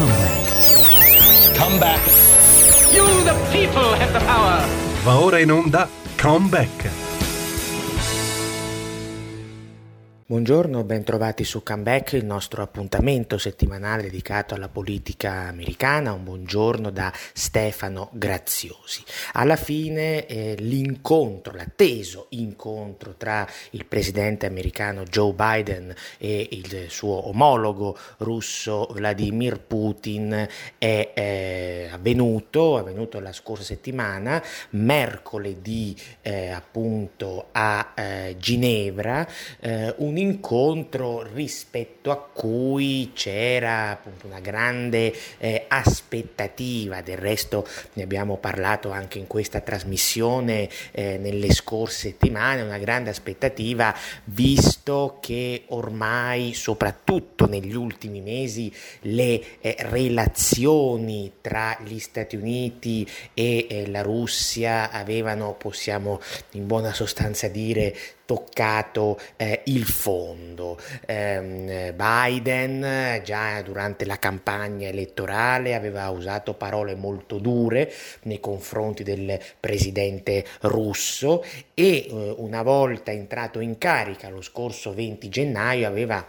Comeback. Comeback. You, the people, have the power. Va ora in onda Comeback. Buongiorno, bentrovati su Comeback, il nostro appuntamento settimanale dedicato alla politica americana. Un buongiorno da Stefano Graziosi. Alla fine eh, l'incontro, l'atteso incontro tra il presidente americano Joe Biden e il suo omologo russo Vladimir Putin è eh, avvenuto, è avvenuto la scorsa settimana, mercoledì eh, appunto a eh, Ginevra, eh, un incontro rispetto a cui c'era appunto una grande eh, aspettativa, del resto ne abbiamo parlato anche in questa trasmissione eh, nelle scorse settimane, una grande aspettativa visto che ormai soprattutto negli ultimi mesi le eh, relazioni tra gli Stati Uniti e eh, la Russia avevano, possiamo in buona sostanza dire, toccato eh, il fondo. Eh, Biden già durante la campagna elettorale aveva usato parole molto dure nei confronti del presidente russo e eh, una volta entrato in carica lo scorso 20 gennaio aveva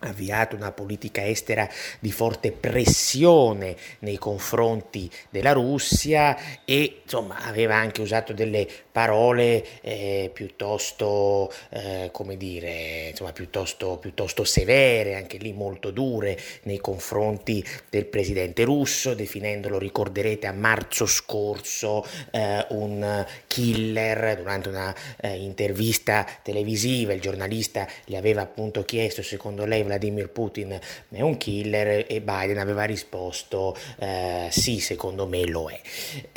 avviato una politica estera di forte pressione nei confronti della Russia e insomma aveva anche usato delle parole eh, piuttosto eh, come dire insomma piuttosto, piuttosto severe anche lì molto dure nei confronti del presidente russo definendolo ricorderete a marzo scorso eh, un killer. Durante una eh, intervista televisiva il giornalista gli aveva appunto chiesto secondo lei Vladimir Putin è un killer e Biden aveva risposto eh, sì, secondo me lo è.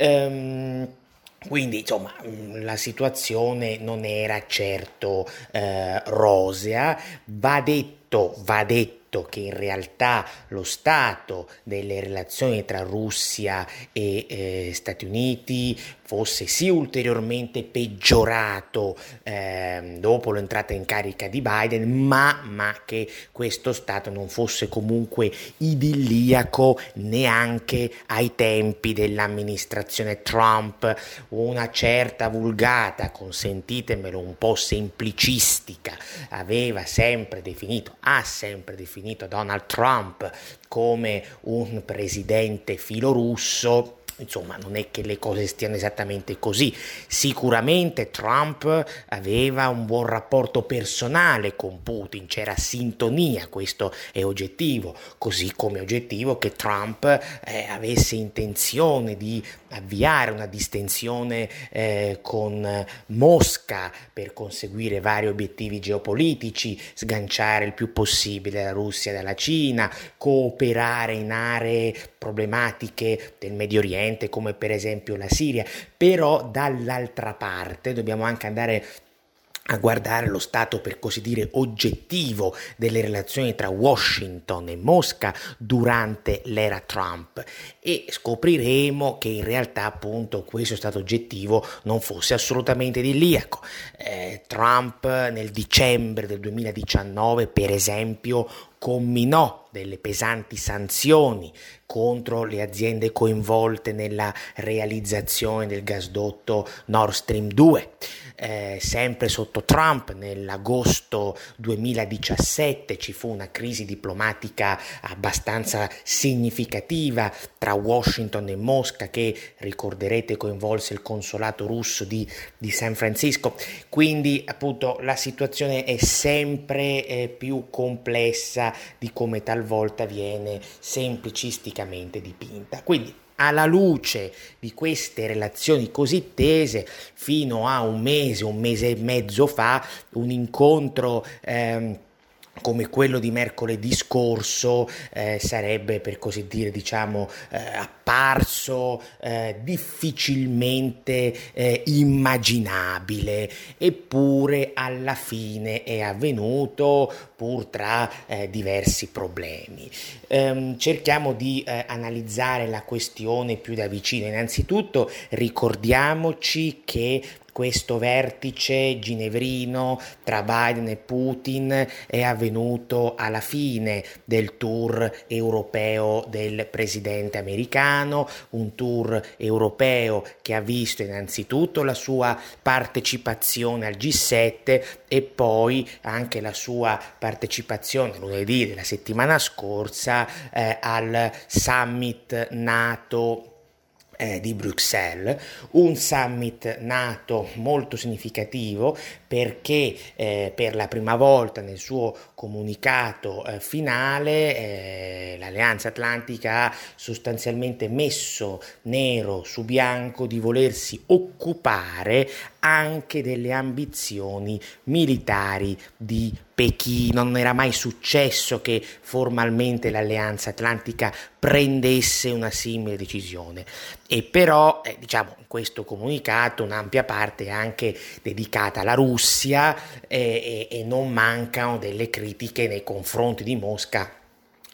Um, quindi insomma la situazione non era certo eh, rosea, va detto, va detto che in realtà lo stato delle relazioni tra Russia e eh, Stati Uniti fosse sì ulteriormente peggiorato eh, dopo l'entrata in carica di Biden, ma, ma, che questo stato non fosse comunque idilliaco neanche ai tempi dell'amministrazione Trump, una certa vulgata, consentitemelo un po' semplicistica, aveva sempre definito, ha sempre definito Donald Trump come un presidente filorusso Insomma, non è che le cose stiano esattamente così. Sicuramente Trump aveva un buon rapporto personale con Putin, c'era sintonia, questo è oggettivo, così come è oggettivo che Trump eh, avesse intenzione di avviare una distensione eh, con Mosca per conseguire vari obiettivi geopolitici, sganciare il più possibile la Russia dalla Cina, cooperare in aree problematiche del Medio Oriente come per esempio la Siria, però dall'altra parte dobbiamo anche andare a guardare lo stato per così dire oggettivo delle relazioni tra Washington e Mosca durante l'era Trump e scopriremo che in realtà appunto questo stato oggettivo non fosse assolutamente idilliaco. Eh, Trump nel dicembre del 2019 per esempio comminò delle pesanti sanzioni contro le aziende coinvolte nella realizzazione del gasdotto Nord Stream 2. Eh, sempre sotto Trump nell'agosto 2017 ci fu una crisi diplomatica abbastanza significativa tra Washington e Mosca che ricorderete coinvolse il consolato russo di, di San Francisco. Quindi appunto la situazione è sempre eh, più complessa di come talvolta viene semplicisticamente dipinta. Quindi alla luce di queste relazioni così tese, fino a un mese, un mese e mezzo fa, un incontro ehm, come quello di mercoledì scorso eh, sarebbe per così dire diciamo eh, apparso eh, difficilmente eh, immaginabile. Eppure alla fine è avvenuto pur tra eh, diversi problemi. Ehm, cerchiamo di eh, analizzare la questione più da vicino. Innanzitutto ricordiamoci che questo vertice ginevrino tra Biden e Putin è avvenuto alla fine del tour europeo del presidente americano, un tour europeo che ha visto innanzitutto la sua partecipazione al G7 e poi anche la sua partecipazione lunedì della settimana scorsa eh, al summit NATO eh, di Bruxelles, un summit NATO molto significativo perché eh, per la prima volta nel suo comunicato eh, finale eh, l'Alleanza Atlantica ha sostanzialmente messo nero su bianco di volersi occupare anche delle ambizioni militari di Pechino. Non era mai successo che formalmente l'Alleanza Atlantica prendesse una simile decisione. E però, eh, diciamo, in questo comunicato un'ampia parte è anche dedicata alla Russia eh, e, e non mancano delle critiche nei confronti di Mosca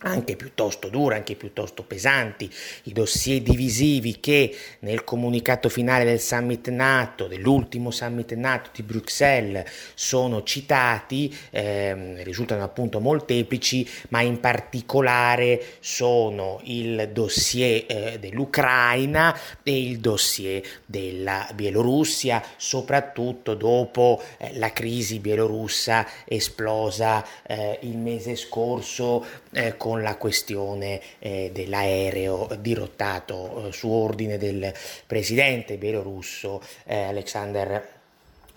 anche piuttosto dure, anche piuttosto pesanti, i dossier divisivi che nel comunicato finale del summit NATO, dell'ultimo summit NATO di Bruxelles, sono citati, ehm, risultano appunto molteplici, ma in particolare sono il dossier eh, dell'Ucraina e il dossier della Bielorussia, soprattutto dopo eh, la crisi bielorussa esplosa eh, il mese scorso eh, con la questione eh, dell'aereo dirottato eh, su ordine del presidente bielorusso eh, Alexander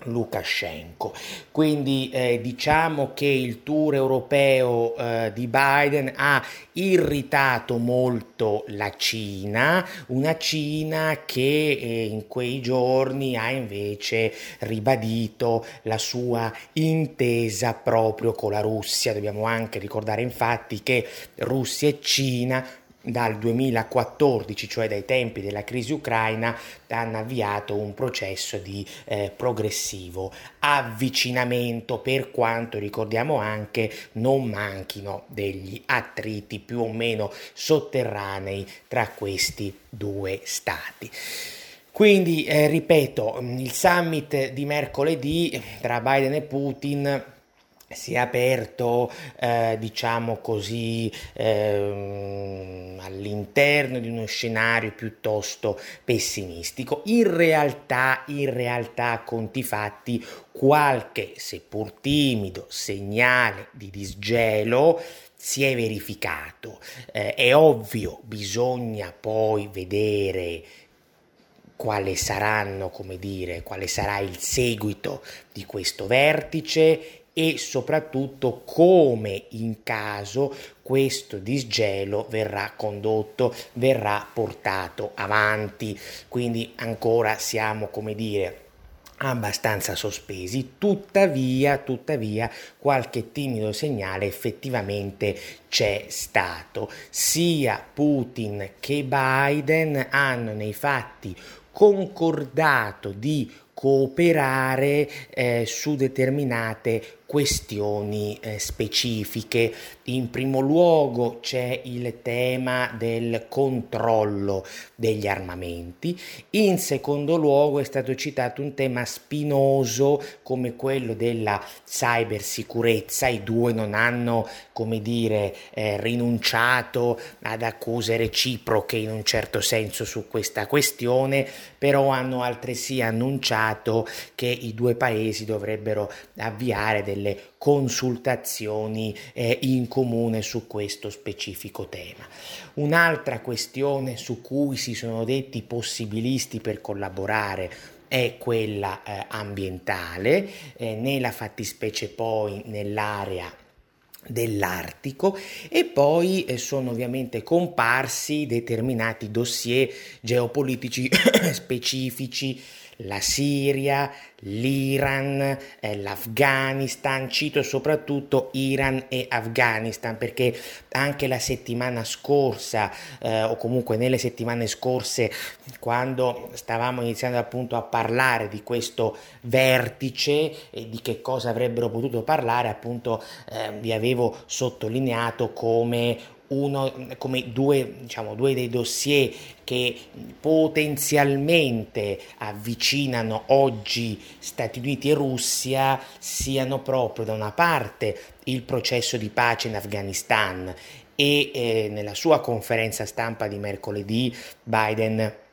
Lukashenko. Quindi eh, diciamo che il tour europeo eh, di Biden ha irritato molto la Cina, una Cina che eh, in quei giorni ha invece ribadito la sua intesa proprio con la Russia. Dobbiamo anche ricordare infatti che Russia e Cina dal 2014, cioè dai tempi della crisi ucraina, hanno avviato un processo di eh, progressivo avvicinamento per quanto ricordiamo anche non manchino degli attriti più o meno sotterranei tra questi due stati. Quindi, eh, ripeto, il summit di mercoledì tra Biden e Putin si è aperto, eh, diciamo così, ehm, all'interno di uno scenario piuttosto pessimistico. In realtà, in realtà, conti fatti, qualche, seppur timido, segnale di disgelo si è verificato. Eh, è ovvio, bisogna poi vedere quale saranno, come dire, quale sarà il seguito di questo vertice e soprattutto come in caso questo disgelo verrà condotto, verrà portato avanti. Quindi ancora siamo, come dire, abbastanza sospesi, tuttavia, tuttavia qualche timido segnale effettivamente c'è stato. Sia Putin che Biden hanno nei fatti concordato di cooperare eh, su determinate questioni eh, specifiche. In primo luogo c'è il tema del controllo degli armamenti, in secondo luogo è stato citato un tema spinoso come quello della cybersicurezza. I due non hanno, come dire, eh, rinunciato ad accuse reciproche in un certo senso su questa questione, però hanno altresì annunciato che i due paesi dovrebbero avviare delle delle consultazioni eh, in comune su questo specifico tema. Un'altra questione su cui si sono detti possibilisti per collaborare è quella eh, ambientale, eh, nella fattispecie poi nell'area dell'Artico e poi eh, sono ovviamente comparsi determinati dossier geopolitici specifici la Siria, l'Iran, eh, l'Afghanistan, cito soprattutto Iran e Afghanistan perché anche la settimana scorsa eh, o comunque nelle settimane scorse quando stavamo iniziando appunto a parlare di questo vertice e di che cosa avrebbero potuto parlare appunto eh, vi avevo sottolineato come uno, come due, diciamo, due dei dossier che potenzialmente avvicinano oggi Stati Uniti e Russia siano proprio da una parte il processo di pace in Afghanistan e eh, nella sua conferenza stampa di mercoledì Biden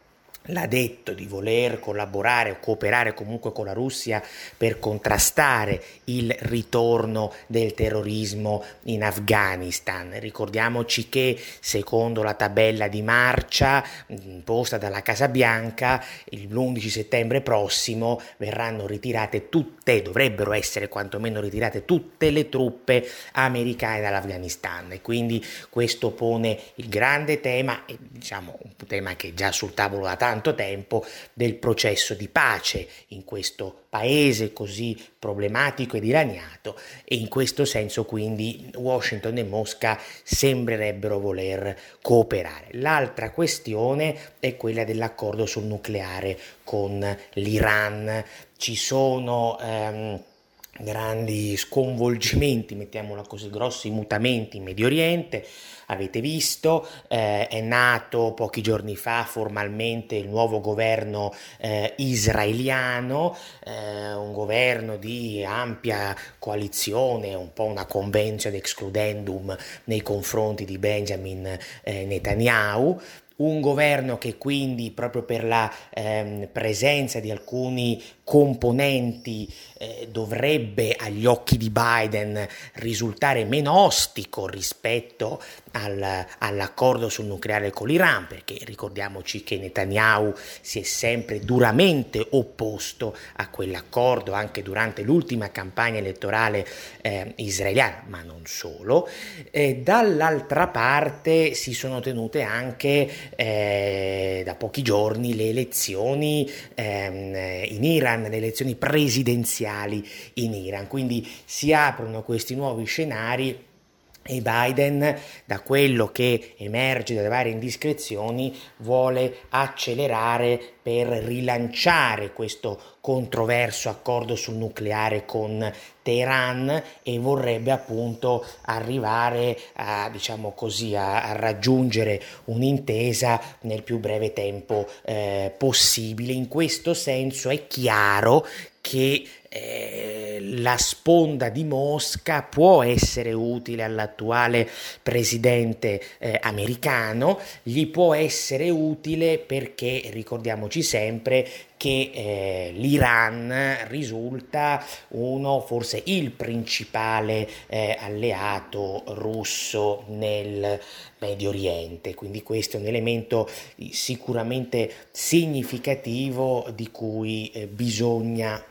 l'ha detto di voler collaborare o cooperare comunque con la Russia per contrastare il ritorno del terrorismo in Afghanistan. Ricordiamoci che secondo la tabella di marcia imposta dalla Casa Bianca l'11 settembre prossimo verranno ritirate tutte, dovrebbero essere quantomeno ritirate tutte le truppe americane dall'Afghanistan e quindi questo pone il grande tema, diciamo un tema che è già sul tavolo da tanto tanto tempo del processo di pace in questo paese così problematico e dilaniato e in questo senso quindi Washington e Mosca sembrerebbero voler cooperare. L'altra questione è quella dell'accordo sul nucleare con l'Iran. Ci sono ehm, grandi sconvolgimenti, mettiamola così, grossi mutamenti in Medio Oriente. Avete visto, eh, è nato pochi giorni fa formalmente il nuovo governo eh, israeliano, eh, un governo di ampia coalizione, un po' una convention excludendum nei confronti di Benjamin eh, Netanyahu un governo che quindi proprio per la ehm, presenza di alcuni componenti eh, dovrebbe agli occhi di Biden risultare meno ostico rispetto al, all'accordo sul nucleare con l'Iran, perché ricordiamoci che Netanyahu si è sempre duramente opposto a quell'accordo anche durante l'ultima campagna elettorale eh, israeliana, ma non solo. Eh, dall'altra parte si sono tenute anche eh, da pochi giorni le elezioni ehm, in Iran, le elezioni presidenziali in Iran, quindi si aprono questi nuovi scenari e Biden, da quello che emerge dalle varie indiscrezioni, vuole accelerare per rilanciare questo controverso accordo sul nucleare con Teheran e vorrebbe appunto arrivare a, diciamo così, a, a raggiungere un'intesa nel più breve tempo eh, possibile. In questo senso è chiaro che eh, la sponda di Mosca può essere utile all'attuale presidente eh, americano, gli può essere utile perché ricordiamoci sempre che eh, l'Iran risulta uno, forse il principale eh, alleato russo nel Medio Oriente, quindi questo è un elemento sicuramente significativo di cui eh, bisogna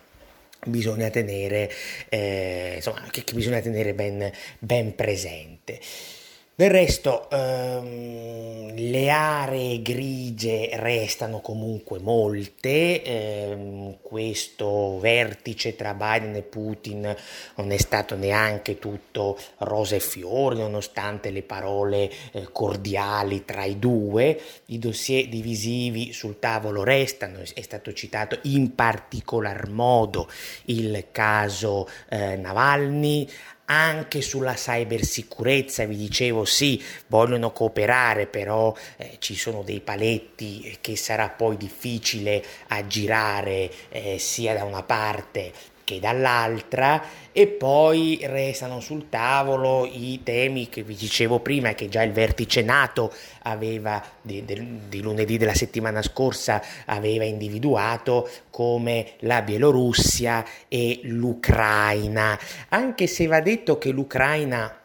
bisogna tenere, eh, insomma, che, che, bisogna tenere ben, ben presente. Del resto, ehm, le aree grigie restano comunque molte, ehm, questo vertice tra Biden e Putin non è stato neanche tutto rose e fiori, nonostante le parole eh, cordiali tra i due, i dossier divisivi sul tavolo restano, è stato citato in particolar modo il caso eh, Navalny, anche sulla cybersicurezza, vi dicevo sì, vogliono cooperare, però eh, ci sono dei paletti che sarà poi difficile aggirare eh, sia da una parte che dall'altra e poi restano sul tavolo i temi che vi dicevo prima che già il vertice NATO aveva di, di, lunedì della settimana scorsa aveva individuato come la Bielorussia e l'Ucraina. Anche se va detto che l'Ucraina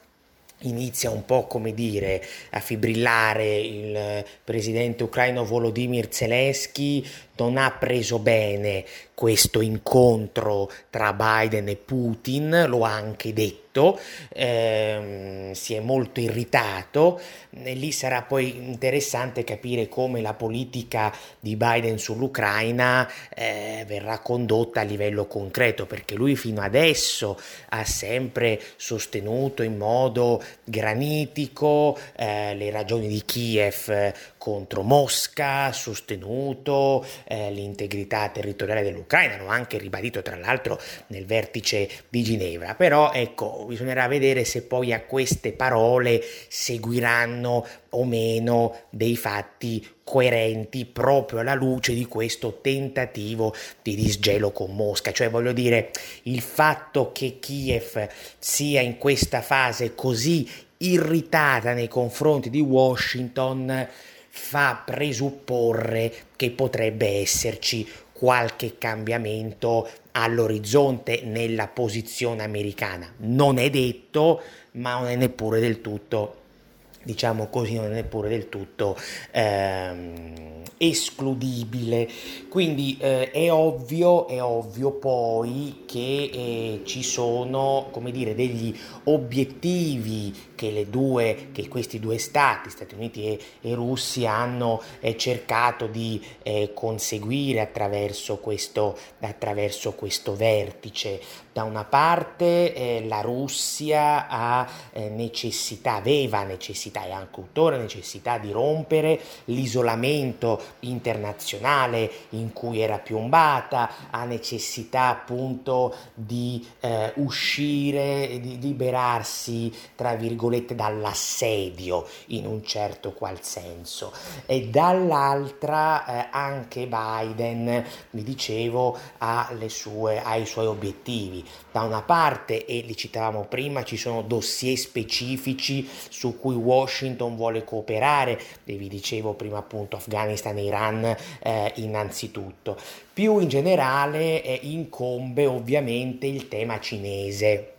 inizia un po' come dire a fibrillare il presidente ucraino Volodymyr Zelensky non ha preso bene questo incontro tra Biden e Putin, lo ha anche detto, ehm, si è molto irritato. E lì sarà poi interessante capire come la politica di Biden sull'Ucraina eh, verrà condotta a livello concreto, perché lui fino adesso ha sempre sostenuto in modo granitico eh, le ragioni di Kiev contro Mosca, sostenuto eh, l'integrità territoriale dell'Ucraina, l'ho anche ribadito tra l'altro nel vertice di Ginevra, però ecco, bisognerà vedere se poi a queste parole seguiranno o meno dei fatti coerenti proprio alla luce di questo tentativo di disgelo con Mosca. Cioè voglio dire, il fatto che Kiev sia in questa fase così irritata nei confronti di Washington fa presupporre che potrebbe esserci qualche cambiamento all'orizzonte nella posizione americana. Non è detto, ma non è neppure del tutto diciamo così, non è neppure del tutto ehm, escludibile. Quindi eh, è ovvio, è ovvio poi che eh, ci sono, come dire, degli obiettivi che, le due, che questi due stati, Stati Uniti e, e Russia, hanno eh, cercato di eh, conseguire attraverso questo, attraverso questo vertice. Da una parte eh, la Russia ha eh, necessità, aveva necessità e anche tuttora necessità di rompere l'isolamento internazionale in cui era piombata, ha necessità appunto di eh, uscire, di liberarsi, tra virgolette, dall'assedio in un certo qual senso. E dall'altra eh, anche Biden, vi dicevo, ha, sue, ha i suoi obiettivi. Da una parte, e li citavamo prima, ci sono dossier specifici su cui Washington vuole cooperare, e vi dicevo prima appunto Afghanistan e Iran eh, innanzitutto. Più in generale eh, incombe ovviamente il tema cinese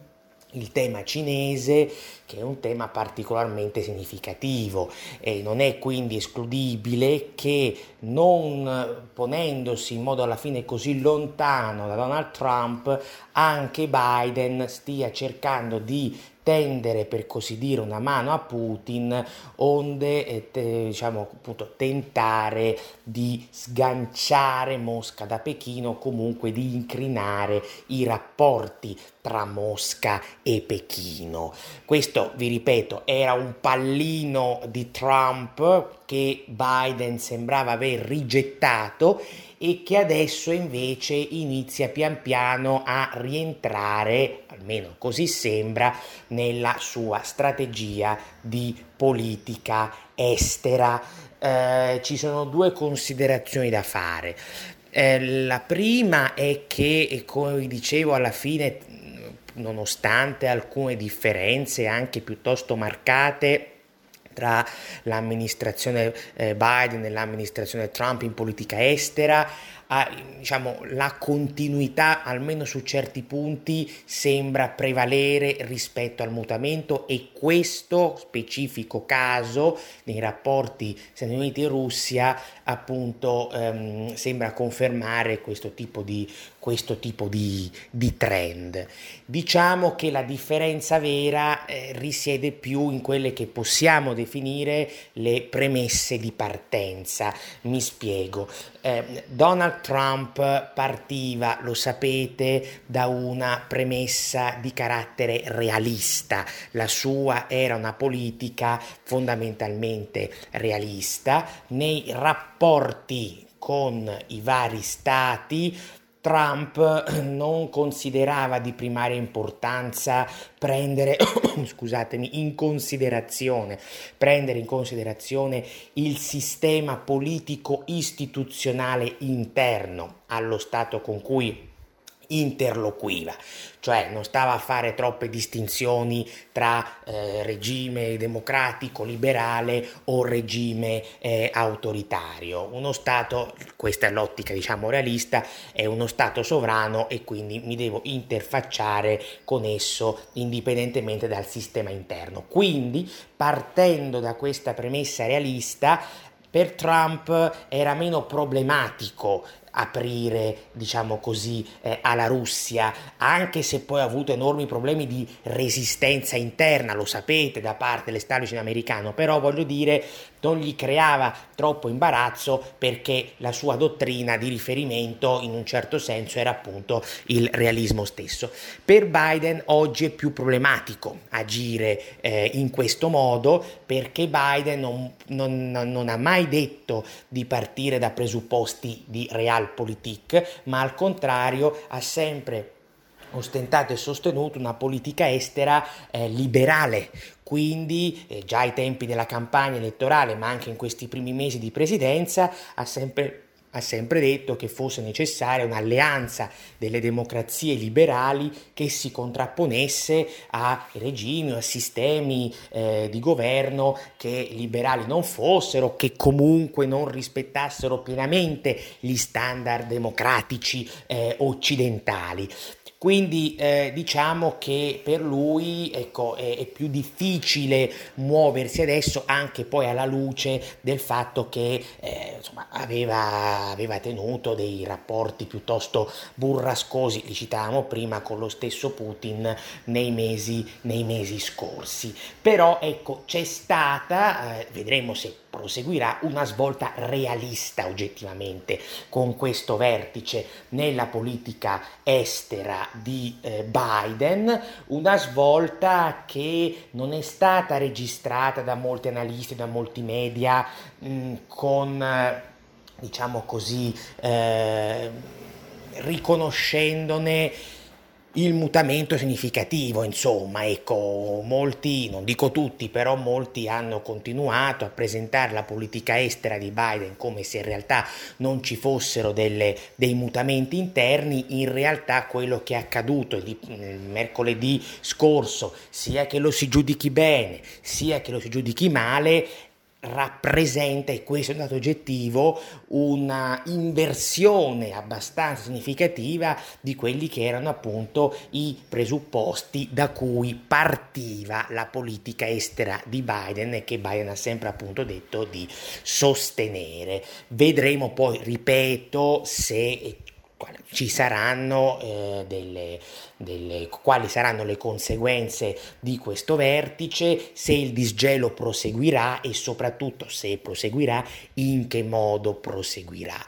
il tema cinese che è un tema particolarmente significativo. E non è quindi escludibile che non ponendosi in modo alla fine così lontano da Donald Trump anche Biden stia cercando di tendere per così dire una mano a Putin onde eh, te, diciamo appunto tentare di sganciare Mosca da Pechino comunque di incrinare i rapporti tra Mosca e Pechino. Questo vi ripeto era un pallino di Trump che Biden sembrava aver rigettato e che adesso invece inizia pian piano a rientrare, almeno così sembra, nella sua strategia di politica estera. Eh, ci sono due considerazioni da fare. Eh, la prima è che, come vi dicevo, alla fine, nonostante alcune differenze anche piuttosto marcate, tra l'amministrazione eh, Biden e l'amministrazione Trump in politica estera, a, diciamo, la continuità, almeno su certi punti, sembra prevalere rispetto al mutamento e questo specifico caso nei rapporti Stati Uniti e Russia appunto ehm, sembra confermare questo tipo di, questo tipo di, di trend. Diciamo che la differenza vera eh, risiede più in quelle che possiamo definire le premesse di partenza. Mi spiego. Eh, Donald Trump partiva, lo sapete, da una premessa di carattere realista. La sua era una politica fondamentalmente realista nei rapporti con i vari stati Trump non considerava di primaria importanza prendere, scusatemi, in considerazione, prendere in considerazione il sistema politico istituzionale interno allo Stato con cui interloquiva, cioè non stava a fare troppe distinzioni tra eh, regime democratico, liberale o regime eh, autoritario. Uno Stato, questa è l'ottica diciamo realista, è uno Stato sovrano e quindi mi devo interfacciare con esso indipendentemente dal sistema interno. Quindi partendo da questa premessa realista per Trump era meno problematico aprire, diciamo così, eh, alla Russia, anche se poi ha avuto enormi problemi di resistenza interna, lo sapete, da parte dell'establishment americano, però voglio dire, non gli creava troppo imbarazzo perché la sua dottrina di riferimento in un certo senso era appunto il realismo stesso. Per Biden oggi è più problematico agire eh, in questo modo perché Biden non, non, non ha mai detto di partire da presupposti di realpolitik, ma al contrario ha sempre ostentato e sostenuto una politica estera eh, liberale, quindi eh, già ai tempi della campagna elettorale, ma anche in questi primi mesi di presidenza, ha sempre ha sempre detto che fosse necessaria un'alleanza delle democrazie liberali che si contrapponesse a regimi a sistemi eh, di governo che liberali non fossero, che comunque non rispettassero pienamente gli standard democratici eh, occidentali. Quindi eh, diciamo che per lui ecco, è, è, più difficile muoversi adesso anche poi alla luce del fatto che eh, insomma, aveva, aveva, tenuto dei rapporti piuttosto burrascosi, li citavamo prima, con lo stesso Putin nei mesi, nei mesi scorsi. Però ecco, c'è stata, eh, vedremo se proseguirà una svolta realista oggettivamente con questo vertice nella politica estera di eh, Biden, una svolta che non è stata registrata da molti analisti, da molti media mh, con diciamo così eh, riconoscendone il mutamento significativo, insomma, ecco, molti, non dico tutti, però molti hanno continuato a presentare la politica estera di Biden come se in realtà non ci fossero delle, dei mutamenti interni, in realtà quello che è accaduto il mercoledì scorso, sia che lo si giudichi bene, sia che lo si giudichi male, rappresenta, e questo è un dato oggettivo, una inversione abbastanza significativa di quelli che erano appunto i presupposti da cui partiva la politica estera di Biden e che Biden ha sempre appunto detto di sostenere. Vedremo poi, ripeto, se ci saranno eh, delle, delle, quali saranno le conseguenze di questo vertice, se il disgelo proseguirà e soprattutto se proseguirà, in che modo proseguirà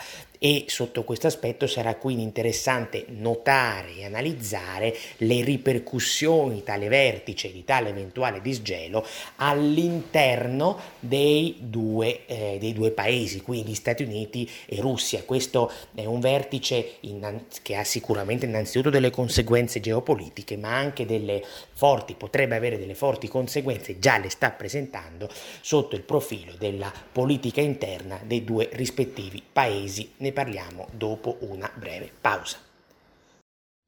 e sotto questo aspetto sarà quindi interessante notare e analizzare le ripercussioni tale vertice, di tale eventuale disgelo all'interno dei due, eh, dei due paesi, quindi Stati Uniti e Russia. Questo è un vertice in, che ha sicuramente innanzitutto delle conseguenze geopolitiche, ma anche delle forti, potrebbe avere delle forti conseguenze, già le sta presentando sotto il profilo della politica interna dei due rispettivi paesi. Ne parliamo dopo una breve pausa.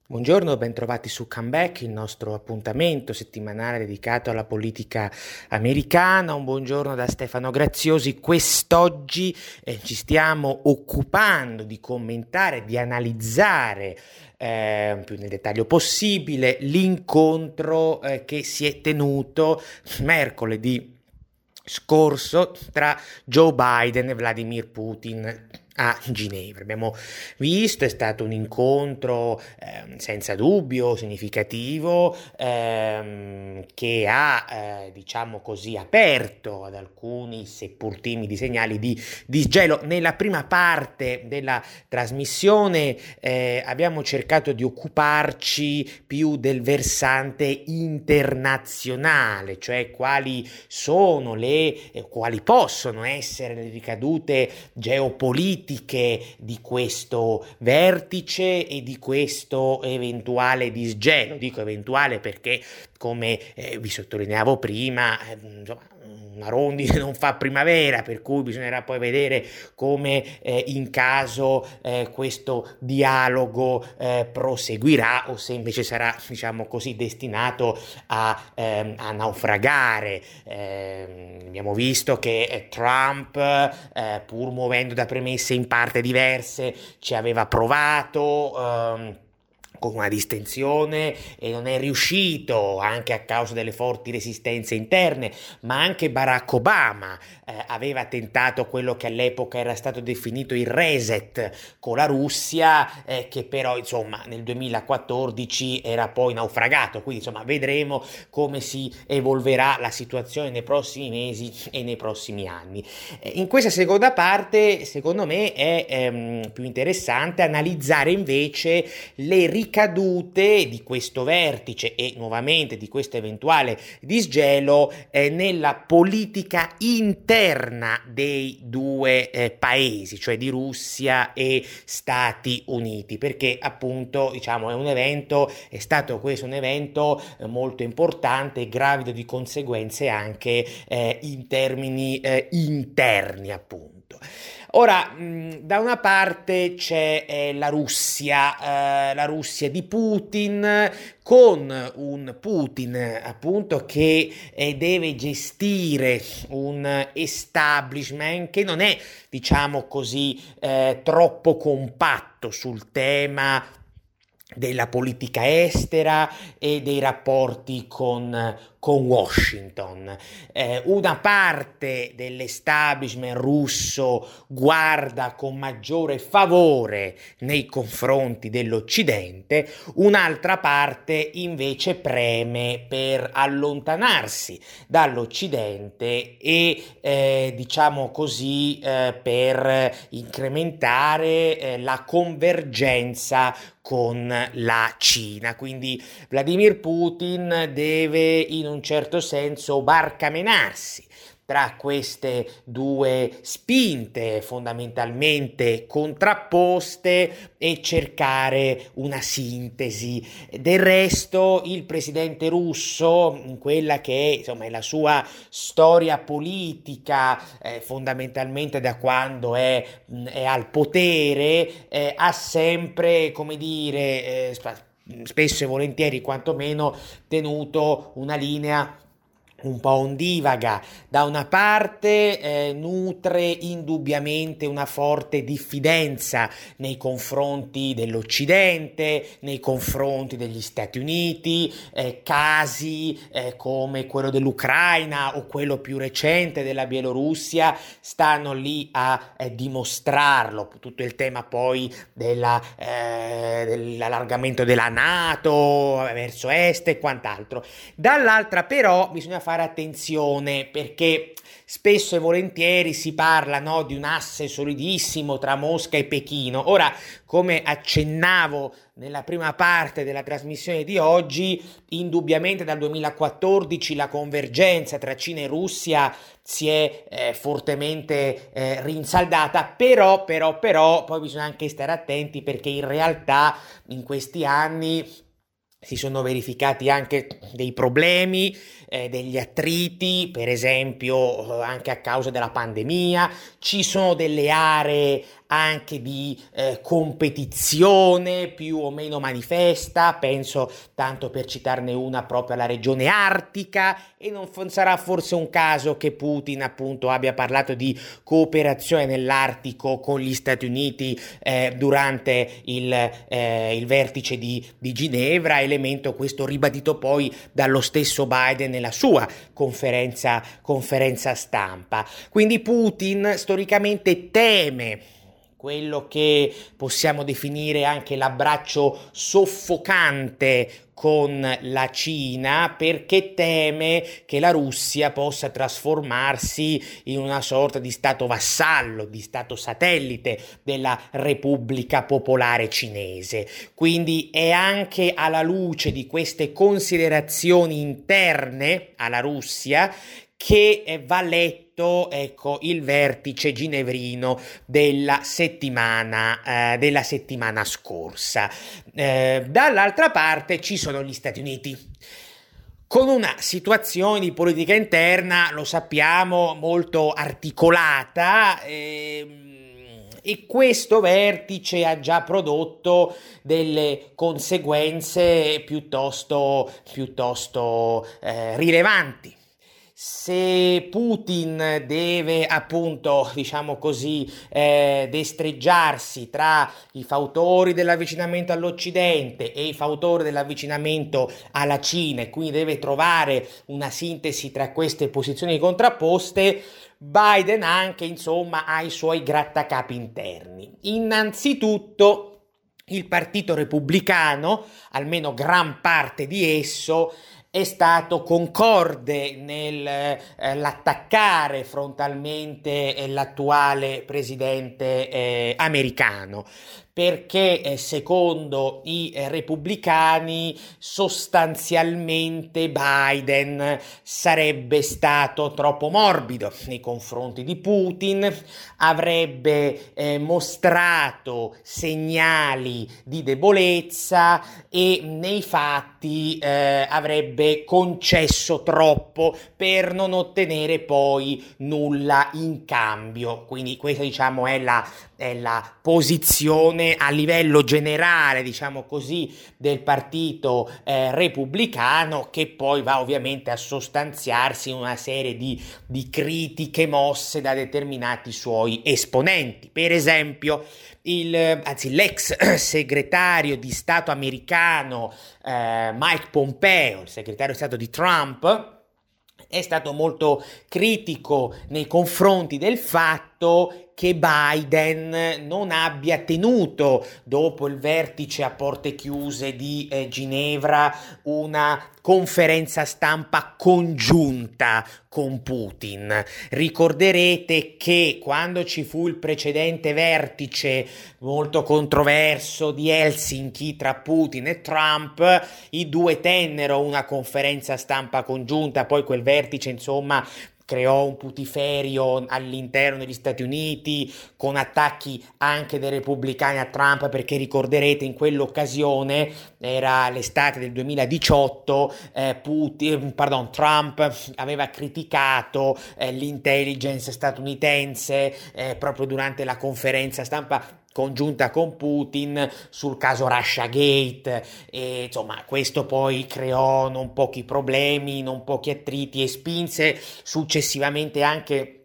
Buongiorno, bentrovati su Comeback, il nostro appuntamento settimanale dedicato alla politica americana. Un buongiorno da Stefano Graziosi. Quest'oggi eh, ci stiamo occupando di commentare, di analizzare eh, più nel dettaglio possibile l'incontro eh, che si è tenuto mercoledì scorso tra Joe Biden e Vladimir Putin a Ginevra. Abbiamo visto, è stato un incontro eh, senza dubbio significativo ehm, che ha, eh, diciamo così, aperto ad alcuni seppur timidi segnali di disgelo. Nella prima parte della trasmissione eh, abbiamo cercato di occuparci più del versante internazionale, cioè quali sono le, eh, quali possono essere le ricadute geopolitiche politiche di questo vertice e di questo eventuale disgelo. Dico eventuale perché, come eh, vi sottolineavo prima, eh, insomma, una rondine non fa primavera, per cui bisognerà poi vedere come eh, in caso eh, questo dialogo eh, proseguirà o se invece sarà, diciamo così, destinato a, ehm, a naufragare. Ehm, abbiamo visto che eh, Trump, eh, pur muovendo da premesse in parte diverse, ci aveva provato. Ehm, con una distensione e non è riuscito anche a causa delle forti resistenze interne, ma anche Barack Obama eh, aveva tentato quello che all'epoca era stato definito il reset con la Russia, eh, che però insomma nel 2014 era poi naufragato, quindi insomma vedremo come si evolverà la situazione nei prossimi mesi e nei prossimi anni. Eh, in questa seconda parte, secondo me, è ehm, più interessante analizzare invece le ricadute di questo vertice e nuovamente di questo eventuale disgelo eh, nella politica interna dei due eh, paesi, cioè di Russia e Stati Uniti, perché appunto diciamo è un evento, è stato questo un evento eh, molto importante e gravido di conseguenze anche eh, in termini eh, interni appunto. Ora, mh, da una parte c'è eh, la Russia, eh, la Russia di Putin, con un Putin appunto che eh, deve gestire un establishment che non è, diciamo così, eh, troppo compatto sul tema della politica estera e dei rapporti con, con Washington. Eh, una parte dell'establishment russo guarda con maggiore favore nei confronti dell'Occidente, un'altra parte invece preme per allontanarsi dall'Occidente e eh, diciamo così eh, per incrementare eh, la convergenza con la Cina. Quindi Vladimir Putin deve in un certo senso barcamenarsi tra queste due spinte fondamentalmente contrapposte e cercare una sintesi. Del resto il presidente russo, in quella che è, insomma, la sua storia politica, eh, fondamentalmente da quando è, è al potere, eh, ha sempre, come dire, eh, spesso e volentieri quantomeno tenuto una linea un po' ondivaga, da una parte eh, nutre indubbiamente una forte diffidenza nei confronti dell'Occidente, nei confronti degli Stati Uniti, eh, casi eh, come quello dell'Ucraina o quello più recente della Bielorussia stanno lì a eh, dimostrarlo, tutto il tema poi della, eh, dell'allargamento della Nato verso est e quant'altro. Dall'altra però bisogna fare fare attenzione perché spesso e volentieri si parla no, di un asse solidissimo tra Mosca e Pechino. Ora, come accennavo nella prima parte della trasmissione di oggi, indubbiamente dal 2014 la convergenza tra Cina e Russia si è eh, fortemente eh, rinsaldata, però, però, però, poi bisogna anche stare attenti perché in realtà in questi anni si sono verificati anche dei problemi, eh, degli attriti, per esempio eh, anche a causa della pandemia, ci sono delle aree anche di eh, competizione più o meno manifesta, penso tanto per citarne una proprio alla regione artica e non sarà forse un caso che Putin appunto abbia parlato di cooperazione nell'Artico con gli Stati Uniti eh, durante il, eh, il vertice di, di Ginevra, elemento questo ribadito poi dallo stesso Biden nella sua conferenza, conferenza stampa. Quindi Putin storicamente teme quello che possiamo definire anche l'abbraccio soffocante con la Cina perché teme che la Russia possa trasformarsi in una sorta di stato vassallo, di stato satellite della Repubblica Popolare Cinese. Quindi è anche alla luce di queste considerazioni interne alla Russia che va letto ecco, il vertice ginevrino della settimana, eh, della settimana scorsa. Eh, dall'altra parte ci sono gli Stati Uniti con una situazione di politica interna, lo sappiamo, molto articolata. Eh, e questo vertice ha già prodotto delle conseguenze piuttosto, piuttosto eh, rilevanti se Putin deve appunto, diciamo così, eh, destreggiarsi tra i fautori dell'avvicinamento all'Occidente e i fautori dell'avvicinamento alla Cina e quindi deve trovare una sintesi tra queste posizioni contrapposte, Biden anche insomma ha i suoi grattacapi interni. Innanzitutto il Partito Repubblicano, almeno gran parte di esso, è stato concorde nell'attaccare eh, frontalmente eh, l'attuale presidente eh, americano perché eh, secondo i eh, repubblicani sostanzialmente Biden sarebbe stato troppo morbido nei confronti di Putin, avrebbe eh, mostrato segnali di debolezza e nei fatti eh, avrebbe concesso troppo per non ottenere poi nulla in cambio. Quindi questa diciamo è la è la posizione a livello generale, diciamo così, del partito eh, repubblicano che poi va ovviamente a sostanziarsi in una serie di, di critiche mosse da determinati suoi esponenti. Per esempio, il, anzi, l'ex segretario di Stato americano eh, Mike Pompeo, il segretario di Stato di Trump, è stato molto critico nei confronti del fatto che Biden non abbia tenuto dopo il vertice a porte chiuse di eh, Ginevra una conferenza stampa congiunta con Putin. Ricorderete che quando ci fu il precedente vertice molto controverso di Helsinki tra Putin e Trump, i due tennero una conferenza stampa congiunta, poi quel vertice insomma creò un putiferio all'interno degli Stati Uniti con attacchi anche dei repubblicani a Trump perché ricorderete in quell'occasione era l'estate del 2018 eh, Putin, pardon, Trump aveva criticato eh, l'intelligence statunitense eh, proprio durante la conferenza stampa congiunta con Putin sul caso Russia Gate e insomma questo poi creò non pochi problemi, non pochi attriti e spinse successivamente anche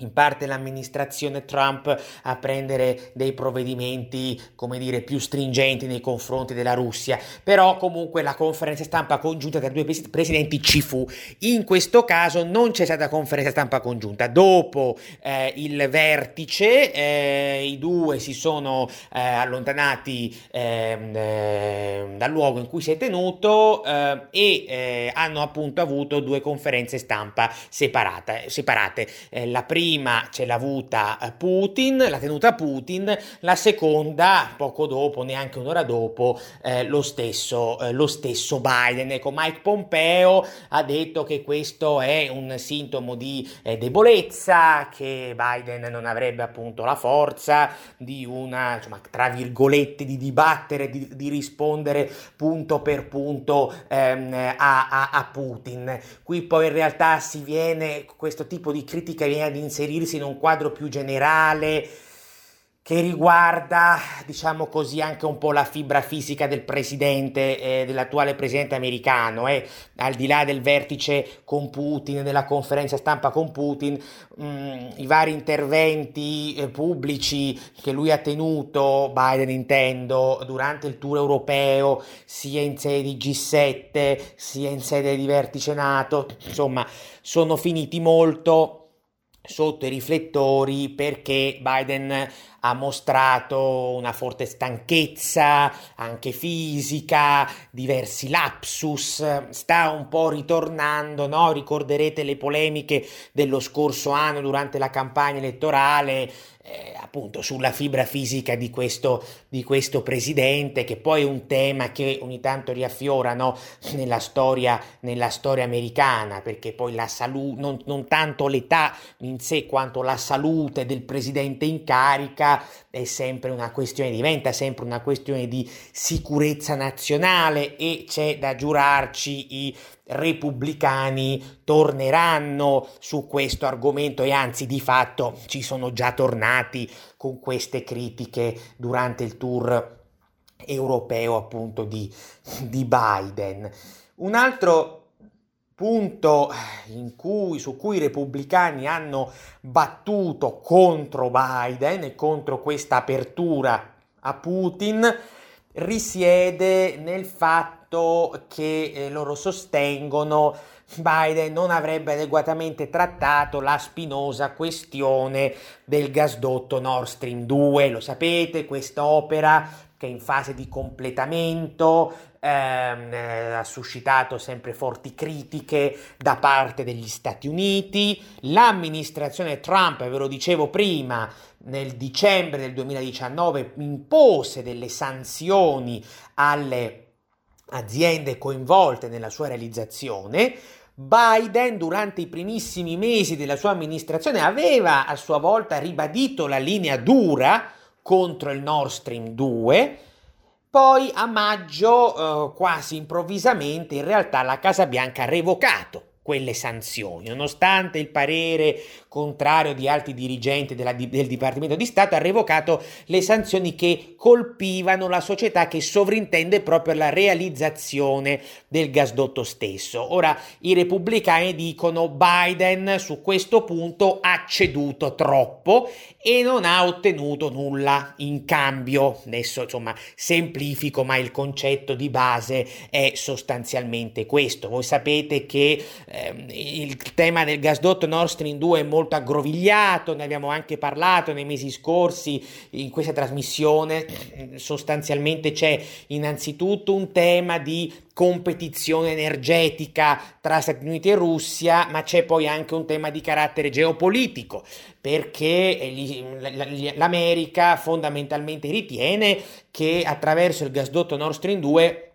in parte l'amministrazione Trump a prendere dei provvedimenti, come dire, più stringenti nei confronti della Russia, però comunque la conferenza stampa congiunta tra i due presidenti ci fu. In questo caso non c'è stata conferenza stampa congiunta. Dopo eh, il vertice eh, i due si sono eh, allontanati ehm, ehm, dal luogo in cui si è tenuto eh, e eh, hanno appunto avuto due conferenze stampa separate. separate. Eh, la prima prima ce l'ha avuta eh, Putin, l'ha tenuta Putin, la seconda poco dopo, neanche un'ora dopo, eh, lo, stesso, eh, lo stesso Biden. Ecco, Mike Pompeo ha detto che questo è un sintomo di eh, debolezza, che Biden non avrebbe appunto la forza di una, insomma, tra virgolette, di dibattere, di, di rispondere punto per punto ehm, a, a, a Putin. Qui poi in realtà si viene, questo tipo di critica viene ad inserire inserirsi in un quadro più generale che riguarda, diciamo così, anche un po' la fibra fisica del presidente, eh, dell'attuale presidente americano, eh, al di là del vertice con Putin, della conferenza stampa con Putin, mh, mm, i vari interventi eh, pubblici che lui ha tenuto, Biden intendo, durante il tour europeo, sia in sede di G7, sia in sede di vertice NATO, insomma, sono finiti molto sotto i riflettori perché Biden ha mostrato una forte stanchezza anche fisica, diversi lapsus, sta un po' ritornando, no? Ricorderete le polemiche dello scorso anno durante la campagna elettorale eh, appunto sulla fibra fisica di questo, di questo presidente, che poi è un tema che ogni tanto riaffiora no? nella, storia, nella storia americana, perché poi la salute, non, non tanto l'età in sé quanto la salute del presidente in carica è sempre una questione, diventa sempre una questione di sicurezza nazionale e c'è da giurarci i repubblicani torneranno su questo argomento e anzi di fatto ci sono già tornati con queste critiche durante il tour europeo appunto di, di Biden. Un altro punto cui, su cui i repubblicani hanno battuto contro Biden e contro questa apertura a Putin risiede nel fatto che eh, loro sostengono Biden non avrebbe adeguatamente trattato la spinosa questione del gasdotto Nord Stream 2. Lo sapete, quest'opera che è in fase di completamento ehm, eh, ha suscitato sempre forti critiche da parte degli Stati Uniti. L'amministrazione Trump, ve lo dicevo prima, nel dicembre del 2019 impose delle sanzioni alle aziende coinvolte nella sua realizzazione. Biden durante i primissimi mesi della sua amministrazione aveva a sua volta ribadito la linea dura contro il Nord Stream 2, poi a maggio, eh, quasi improvvisamente, in realtà la Casa Bianca ha revocato quelle sanzioni, nonostante il parere contrario di alti dirigenti della, del Dipartimento di Stato, ha revocato le sanzioni che colpivano la società che sovrintende proprio alla realizzazione del gasdotto stesso. Ora i repubblicani dicono Biden su questo punto ha ceduto troppo e non ha ottenuto nulla in cambio. Adesso insomma semplifico, ma il concetto di base è sostanzialmente questo. Voi sapete che eh, il tema del gasdotto Nord Stream 2 è molto aggrovigliato, ne abbiamo anche parlato nei mesi scorsi in questa trasmissione. Sostanzialmente c'è innanzitutto un tema di competizione energetica tra Stati Uniti e Russia, ma c'è poi anche un tema di carattere geopolitico, perché l'America fondamentalmente ritiene che attraverso il gasdotto Nord Stream 2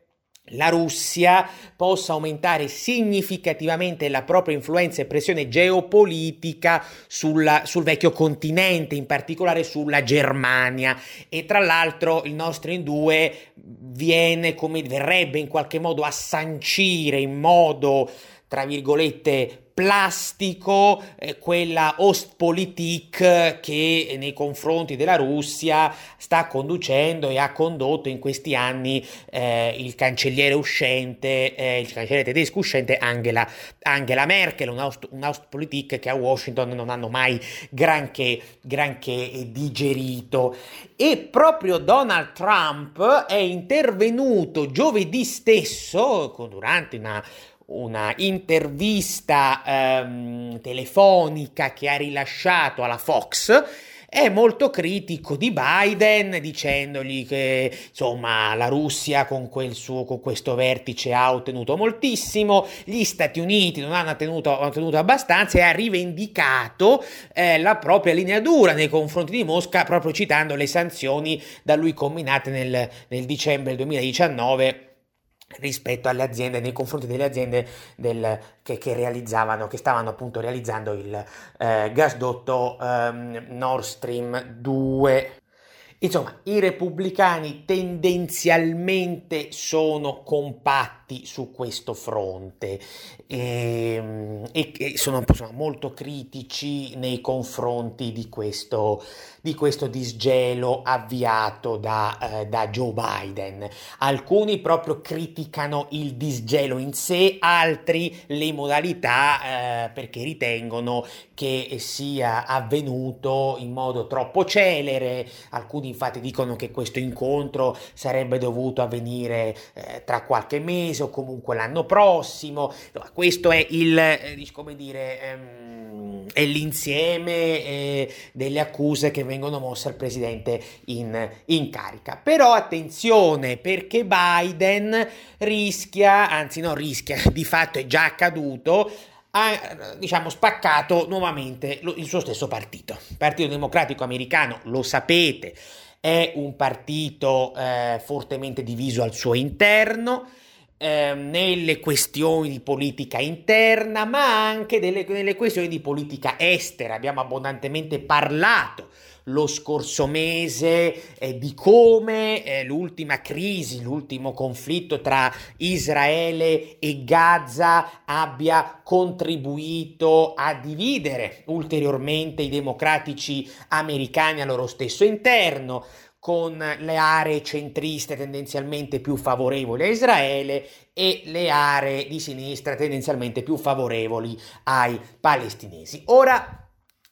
la Russia possa aumentare significativamente la propria influenza e pressione geopolitica sulla, sul vecchio continente, in particolare sulla Germania. E tra l'altro il Nord Stream 2 viene come verrebbe in qualche modo a sancire in modo tra virgolette plastico, eh, quella Ostpolitik che nei confronti della Russia sta conducendo e ha condotto in questi anni eh, il cancelliere uscente, eh, il cancelliere tedesco uscente Angela, Angela Merkel, un'Ostpolitik che a Washington non hanno mai granché, granché digerito. E proprio Donald Trump è intervenuto giovedì stesso, durante una una intervista ehm, telefonica che ha rilasciato alla Fox è molto critico di Biden dicendogli che insomma la Russia con, quel suo, con questo vertice ha ottenuto moltissimo, gli Stati Uniti non hanno ottenuto, hanno ottenuto abbastanza e ha rivendicato eh, la propria linea dura nei confronti di Mosca proprio citando le sanzioni da lui combinate nel, nel dicembre 2019 rispetto alle aziende, nei confronti delle aziende del, che, che, realizzavano, che stavano appunto realizzando il eh, gasdotto ehm, Nord Stream 2. Insomma, i repubblicani tendenzialmente sono compatti su questo fronte e, e, e sono, sono, molto critici nei confronti di questo, di questo disgelo avviato da, eh, da, Joe Biden. Alcuni proprio criticano il disgelo in sé, altri le modalità eh, perché ritengono che sia avvenuto in modo troppo celere. Alcuni infatti dicono che questo incontro sarebbe dovuto avvenire eh, tra qualche mese o comunque l'anno prossimo. Questo è il, eh, come dire, ehm, è l'insieme eh, delle accuse che vengono mosse al presidente in, in carica. Però attenzione perché Biden rischia, anzi non rischia, di fatto è già accaduto, ha diciamo spaccato nuovamente il suo stesso partito. Il Partito Democratico Americano, lo sapete, è un partito eh, fortemente diviso al suo interno eh, nelle questioni di politica interna, ma anche delle, nelle questioni di politica estera. Abbiamo abbondantemente parlato lo scorso mese eh, di come eh, l'ultima crisi, l'ultimo conflitto tra Israele e Gaza abbia contribuito a dividere ulteriormente i democratici americani al loro stesso interno con le aree centriste tendenzialmente più favorevoli a Israele e le aree di sinistra tendenzialmente più favorevoli ai palestinesi. Ora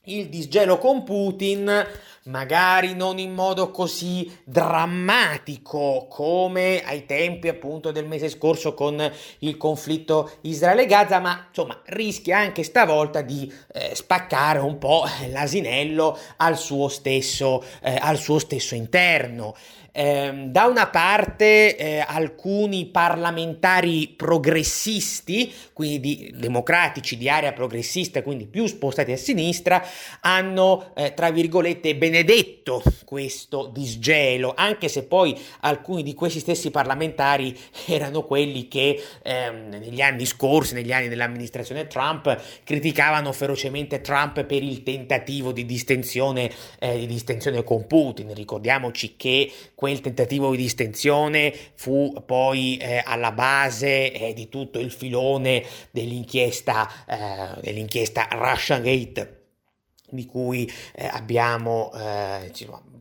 il disgelo con Putin, magari non in modo così drammatico come ai tempi appunto del mese scorso con il conflitto Israele-Gaza, ma insomma rischia anche stavolta di eh, spaccare un po' l'asinello al suo stesso, eh, al suo stesso interno. Eh, da una parte eh, alcuni parlamentari progressisti, quindi democratici di area progressista, quindi più spostati a sinistra, hanno, eh, tra virgolette, benedetto questo disgelo, anche se poi alcuni di questi stessi parlamentari erano quelli che ehm, negli anni scorsi, negli anni dell'amministrazione Trump, criticavano ferocemente Trump per il tentativo di distensione, eh, di distensione con Putin. Ricordiamoci che quel tentativo di distensione fu poi eh, alla base eh, di tutto il filone dell'inchiesta, eh, dell'inchiesta Russiagate di cui eh, abbiamo eh,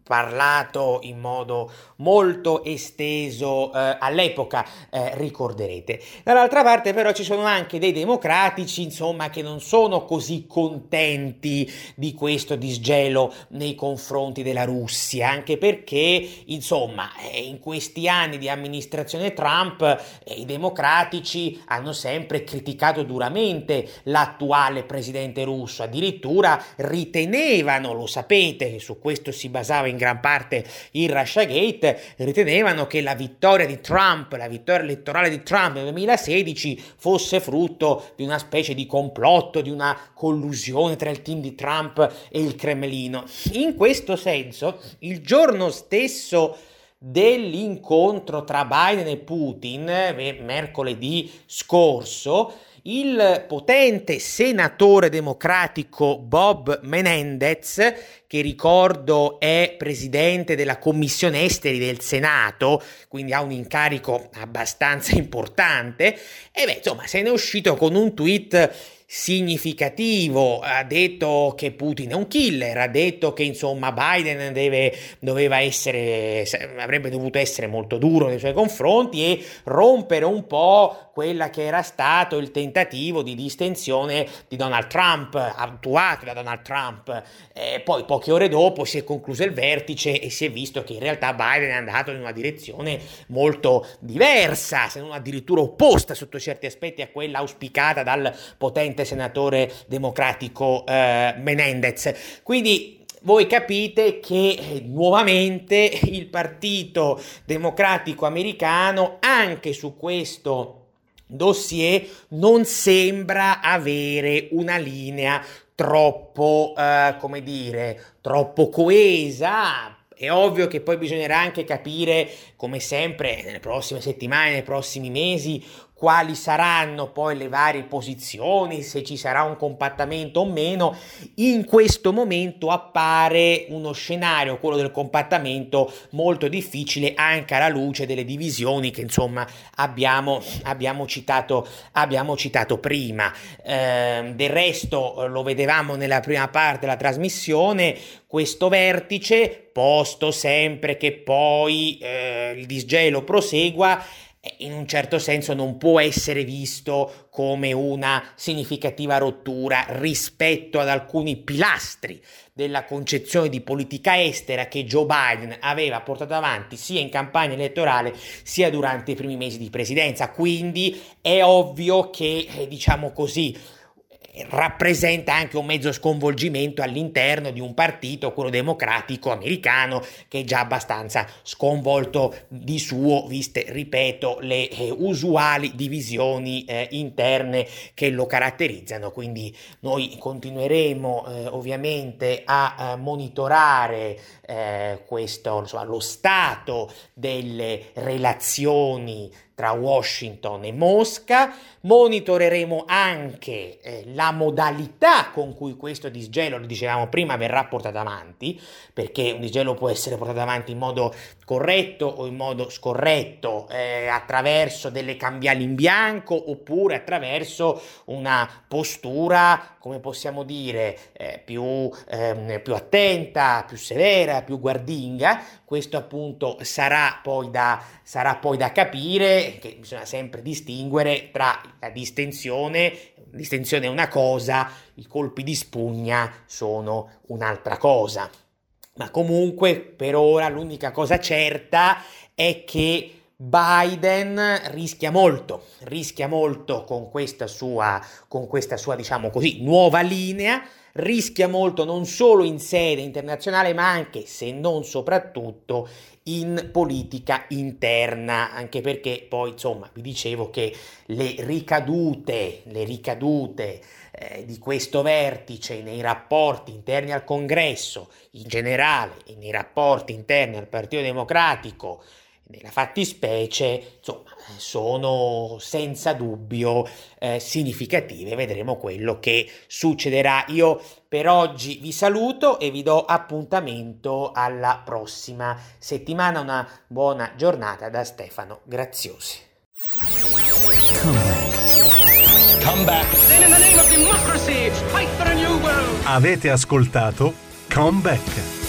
parlato in modo molto esteso eh, all'epoca, eh, ricorderete. Dall'altra parte però ci sono anche dei democratici, insomma, che non sono così contenti di questo disgelo nei confronti della Russia, anche perché, insomma, eh, in questi anni di amministrazione Trump eh, i democratici hanno sempre criticato duramente l'attuale presidente russo, addirittura ritenevano, lo sapete, su questo si basava in gran parte il Russiagate, ritenevano che la vittoria di Trump, la vittoria elettorale di Trump nel 2016 fosse frutto di una specie di complotto, di una collusione tra il team di Trump e il Cremlino. In questo senso, il giorno stesso dell'incontro tra Biden e Putin, mercoledì scorso, il potente senatore democratico Bob Menendez, che ricordo è presidente della Commissione Esteri del Senato, quindi ha un incarico abbastanza importante, e beh, insomma, se ne è uscito con un tweet significativo, ha detto che Putin è un killer, ha detto che insomma Biden deve, doveva essere, avrebbe dovuto essere molto duro nei suoi confronti e rompere un po' quella che era stato il tentativo di distensione di Donald Trump, attuato da Donald Trump. E poi poche ore dopo si è concluso il vertice e si è visto che in realtà Biden è andato in una direzione molto diversa, se non addirittura opposta sotto certi aspetti a quella auspicata dal potente senatore democratico eh, Menendez. Quindi voi capite che eh, nuovamente il Partito Democratico Americano anche su questo dossier non sembra avere una linea troppo, eh, come dire, troppo coesa. È ovvio che poi bisognerà anche capire, come sempre, nelle prossime settimane, nei prossimi mesi, quali saranno poi le varie posizioni, se ci sarà un compattamento o meno, in questo momento appare uno scenario, quello del compattamento, molto difficile anche alla luce delle divisioni che insomma abbiamo, abbiamo, citato, abbiamo citato prima. Eh, del resto lo vedevamo nella prima parte della trasmissione, questo vertice, posto sempre che poi eh, il disgelo prosegua, in un certo senso non può essere visto come una significativa rottura rispetto ad alcuni pilastri della concezione di politica estera che Joe Biden aveva portato avanti sia in campagna elettorale sia durante i primi mesi di presidenza. Quindi è ovvio che, eh, diciamo così, rappresenta anche un mezzo sconvolgimento all'interno di un partito, quello democratico americano, che è già abbastanza sconvolto di suo, viste, ripeto, le eh, usuali divisioni eh, interne che lo caratterizzano. Quindi noi continueremo eh, ovviamente a, a monitorare eh, questo, insomma, lo stato delle relazioni tra Washington e Mosca, monitoreremo anche eh, la modalità con cui questo disgelo, lo dicevamo prima, verrà portato avanti, perché un disgelo può essere portato avanti in modo corretto o in modo scorretto, eh, attraverso delle cambiali in bianco oppure attraverso una postura, come possiamo dire, eh, più, ehm, più attenta, più severa, più guardinga. Questo appunto sarà poi da, sarà poi da capire, che bisogna sempre distinguere tra la distensione, distensione è una cosa, i colpi di spugna sono un'altra cosa. Ma comunque per ora l'unica cosa certa è che Biden rischia molto, rischia molto con questa sua, con questa sua diciamo così, nuova linea, rischia molto non solo in sede internazionale ma anche, se non soprattutto, in politica interna, anche perché poi insomma vi dicevo che le ricadute, le ricadute eh, di questo vertice nei rapporti interni al congresso in generale e nei rapporti interni al Partito Democratico nella fattispecie, insomma, sono senza dubbio eh, significative. Vedremo quello che succederà. Io per oggi vi saluto e vi do appuntamento alla prossima settimana. Una buona giornata da Stefano Graziosi. Come back. Come back. Avete ascoltato Come Back.